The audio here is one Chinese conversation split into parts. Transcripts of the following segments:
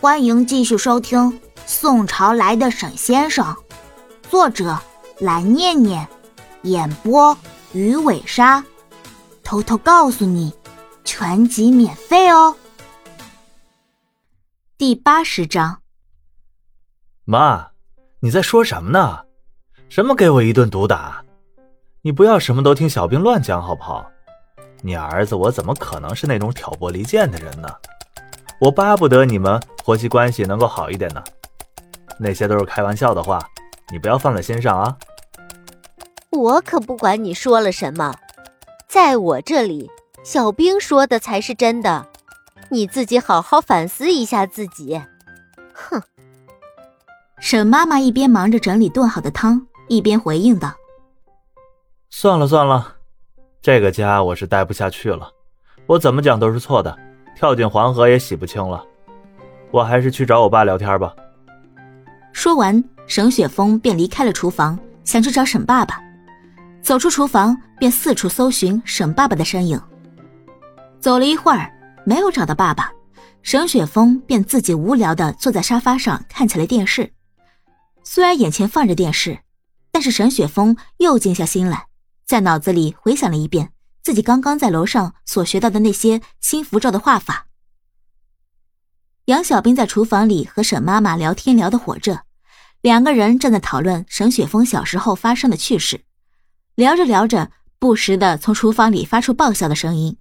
欢迎继续收听《宋朝来的沈先生》，作者蓝念念，演播鱼尾鲨。偷偷告诉你，全集免费哦。第八十章。妈，你在说什么呢？什么给我一顿毒打？你不要什么都听小兵乱讲好不好？你儿子我怎么可能是那种挑拨离间的人呢？我巴不得你们婆媳关系能够好一点呢，那些都是开玩笑的话，你不要放在心上啊。我可不管你说了什么，在我这里，小兵说的才是真的，你自己好好反思一下自己。哼！沈妈妈一边忙着整理炖好的汤，一边回应道：“算了算了，这个家我是待不下去了，我怎么讲都是错的。”跳进黄河也洗不清了，我还是去找我爸聊天吧。说完，沈雪峰便离开了厨房，想去找沈爸爸。走出厨房，便四处搜寻沈爸爸的身影。走了一会儿，没有找到爸爸，沈雪峰便自己无聊的坐在沙发上看起了电视。虽然眼前放着电视，但是沈雪峰又静下心来，在脑子里回想了一遍。自己刚刚在楼上所学到的那些新符咒的画法。杨小兵在厨房里和沈妈妈聊天聊得火热，两个人正在讨论沈雪峰小时候发生的趣事。聊着聊着，不时的从厨房里发出爆笑的声音。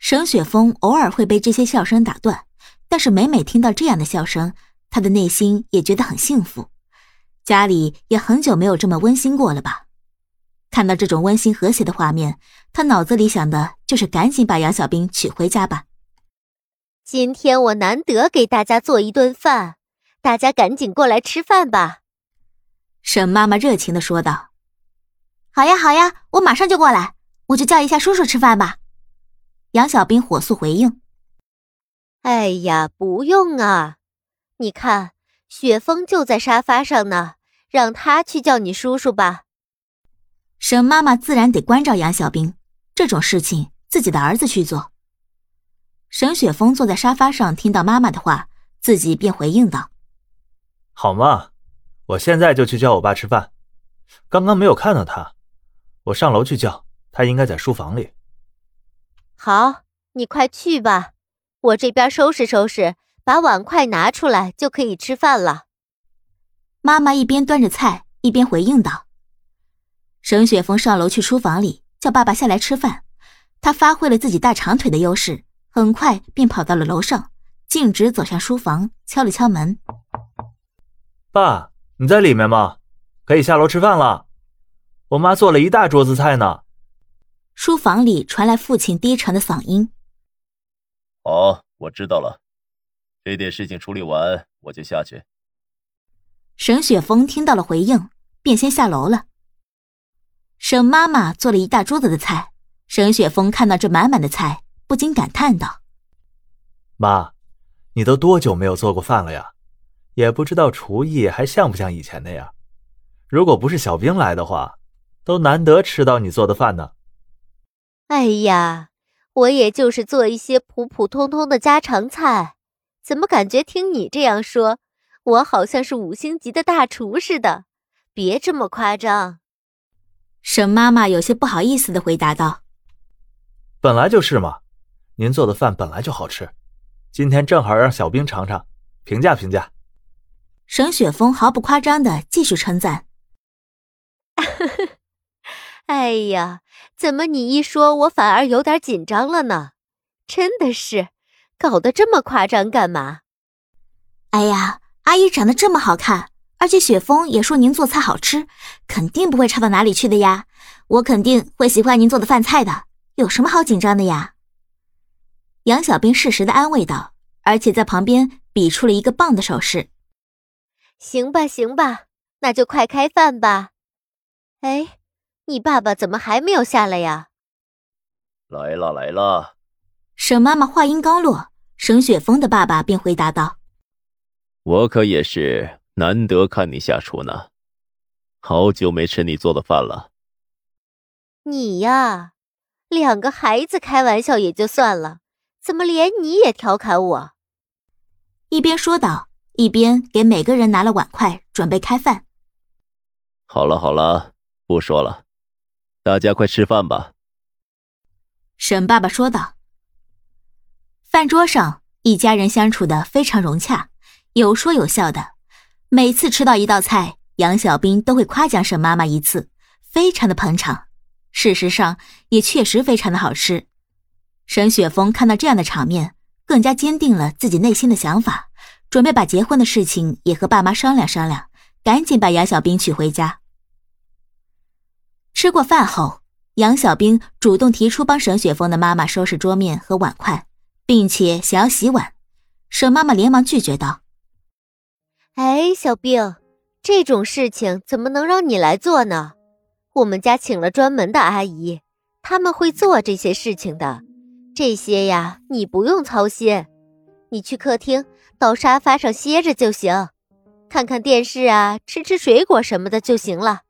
沈雪峰偶尔会被这些笑声打断，但是每每听到这样的笑声，他的内心也觉得很幸福。家里也很久没有这么温馨过了吧。看到这种温馨和谐的画面，他脑子里想的就是赶紧把杨小兵娶回家吧。今天我难得给大家做一顿饭，大家赶紧过来吃饭吧。沈妈妈热情的说道：“好呀，好呀，我马上就过来，我就叫一下叔叔吃饭吧。”杨小兵火速回应：“哎呀，不用啊，你看雪峰就在沙发上呢，让他去叫你叔叔吧。”沈妈妈自然得关照杨小兵，这种事情自己的儿子去做。沈雪峰坐在沙发上，听到妈妈的话，自己便回应道：“好嘛，我现在就去叫我爸吃饭。刚刚没有看到他，我上楼去叫他，应该在书房里。”好，你快去吧，我这边收拾收拾，把碗筷拿出来就可以吃饭了。妈妈一边端着菜，一边回应道。沈雪峰上楼去书房里叫爸爸下来吃饭，他发挥了自己大长腿的优势，很快便跑到了楼上，径直走向书房，敲了敲门：“爸，你在里面吗？可以下楼吃饭了。我妈做了一大桌子菜呢。”书房里传来父亲低沉的嗓音：“好，我知道了，这点事情处理完我就下去。”沈雪峰听到了回应，便先下楼了。沈妈妈做了一大桌子的菜，沈雪峰看到这满满的菜，不禁感叹道：“妈，你都多久没有做过饭了呀？也不知道厨艺还像不像以前那样。如果不是小兵来的话，都难得吃到你做的饭呢。”“哎呀，我也就是做一些普普通通的家常菜，怎么感觉听你这样说，我好像是五星级的大厨似的？别这么夸张。”沈妈妈有些不好意思的回答道：“本来就是嘛，您做的饭本来就好吃，今天正好让小兵尝尝，评价评价。”沈雪峰毫不夸张的继续称赞：“ 哎呀，怎么你一说，我反而有点紧张了呢？真的是，搞得这么夸张干嘛？”哎呀，阿姨长得这么好看。而且雪峰也说您做菜好吃，肯定不会差到哪里去的呀。我肯定会喜欢您做的饭菜的，有什么好紧张的呀？杨小兵适时的安慰道，而且在旁边比出了一个棒的手势。行吧，行吧，那就快开饭吧。哎，你爸爸怎么还没有下来呀？来了，来了。沈妈妈话音刚落，沈雪峰的爸爸便回答道：“我可也是。”难得看你下厨呢，好久没吃你做的饭了。你呀，两个孩子开玩笑也就算了，怎么连你也调侃我？一边说道，一边给每个人拿了碗筷，准备开饭。好了好了，不说了，大家快吃饭吧。沈爸爸说道。饭桌上，一家人相处的非常融洽，有说有笑的。每次吃到一道菜，杨小兵都会夸奖沈妈妈一次，非常的捧场。事实上，也确实非常的好吃。沈雪峰看到这样的场面，更加坚定了自己内心的想法，准备把结婚的事情也和爸妈商量商量，赶紧把杨小兵娶回家。吃过饭后，杨小兵主动提出帮沈雪峰的妈妈收拾桌面和碗筷，并且想要洗碗。沈妈妈连忙拒绝道。哎，小兵，这种事情怎么能让你来做呢？我们家请了专门的阿姨，他们会做这些事情的。这些呀，你不用操心。你去客厅，到沙发上歇着就行，看看电视啊，吃吃水果什么的就行了。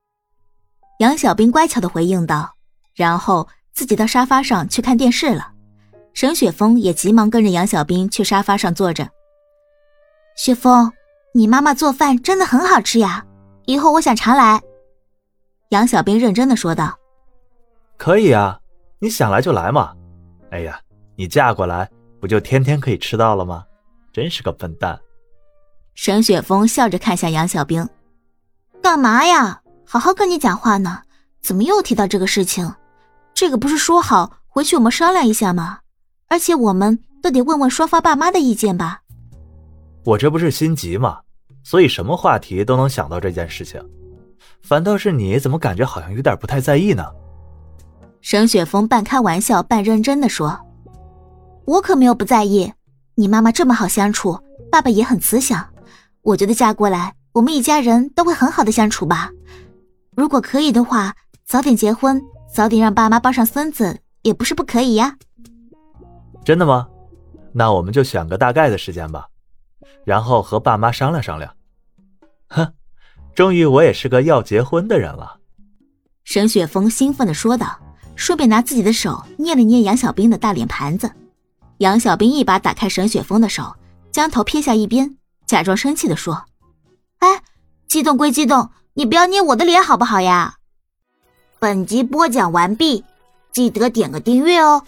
杨小兵乖巧的回应道，然后自己到沙发上去看电视了。沈雪峰也急忙跟着杨小兵去沙发上坐着。雪峰。你妈妈做饭真的很好吃呀，以后我想常来。”杨小兵认真的说道。“可以啊，你想来就来嘛。哎呀，你嫁过来不就天天可以吃到了吗？真是个笨蛋。”沈雪峰笑着看向杨小兵：“干嘛呀？好好跟你讲话呢，怎么又提到这个事情？这个不是说好回去我们商量一下吗？而且我们都得问问双方爸妈的意见吧。”我这不是心急吗？所以什么话题都能想到这件事情，反倒是你怎么感觉好像有点不太在意呢？沈雪峰半开玩笑半认真的说：“我可没有不在意，你妈妈这么好相处，爸爸也很慈祥，我觉得嫁过来，我们一家人都会很好的相处吧。如果可以的话，早点结婚，早点让爸妈抱上孙子，也不是不可以呀。”真的吗？那我们就选个大概的时间吧。然后和爸妈商量商量。哼，终于我也是个要结婚的人了。沈雪峰兴奋的说道，顺便拿自己的手捏了捏杨小兵的大脸盘子。杨小兵一把打开沈雪峰的手，将头撇下一边，假装生气的说：“哎，激动归激动，你不要捏我的脸好不好呀？”本集播讲完毕，记得点个订阅哦。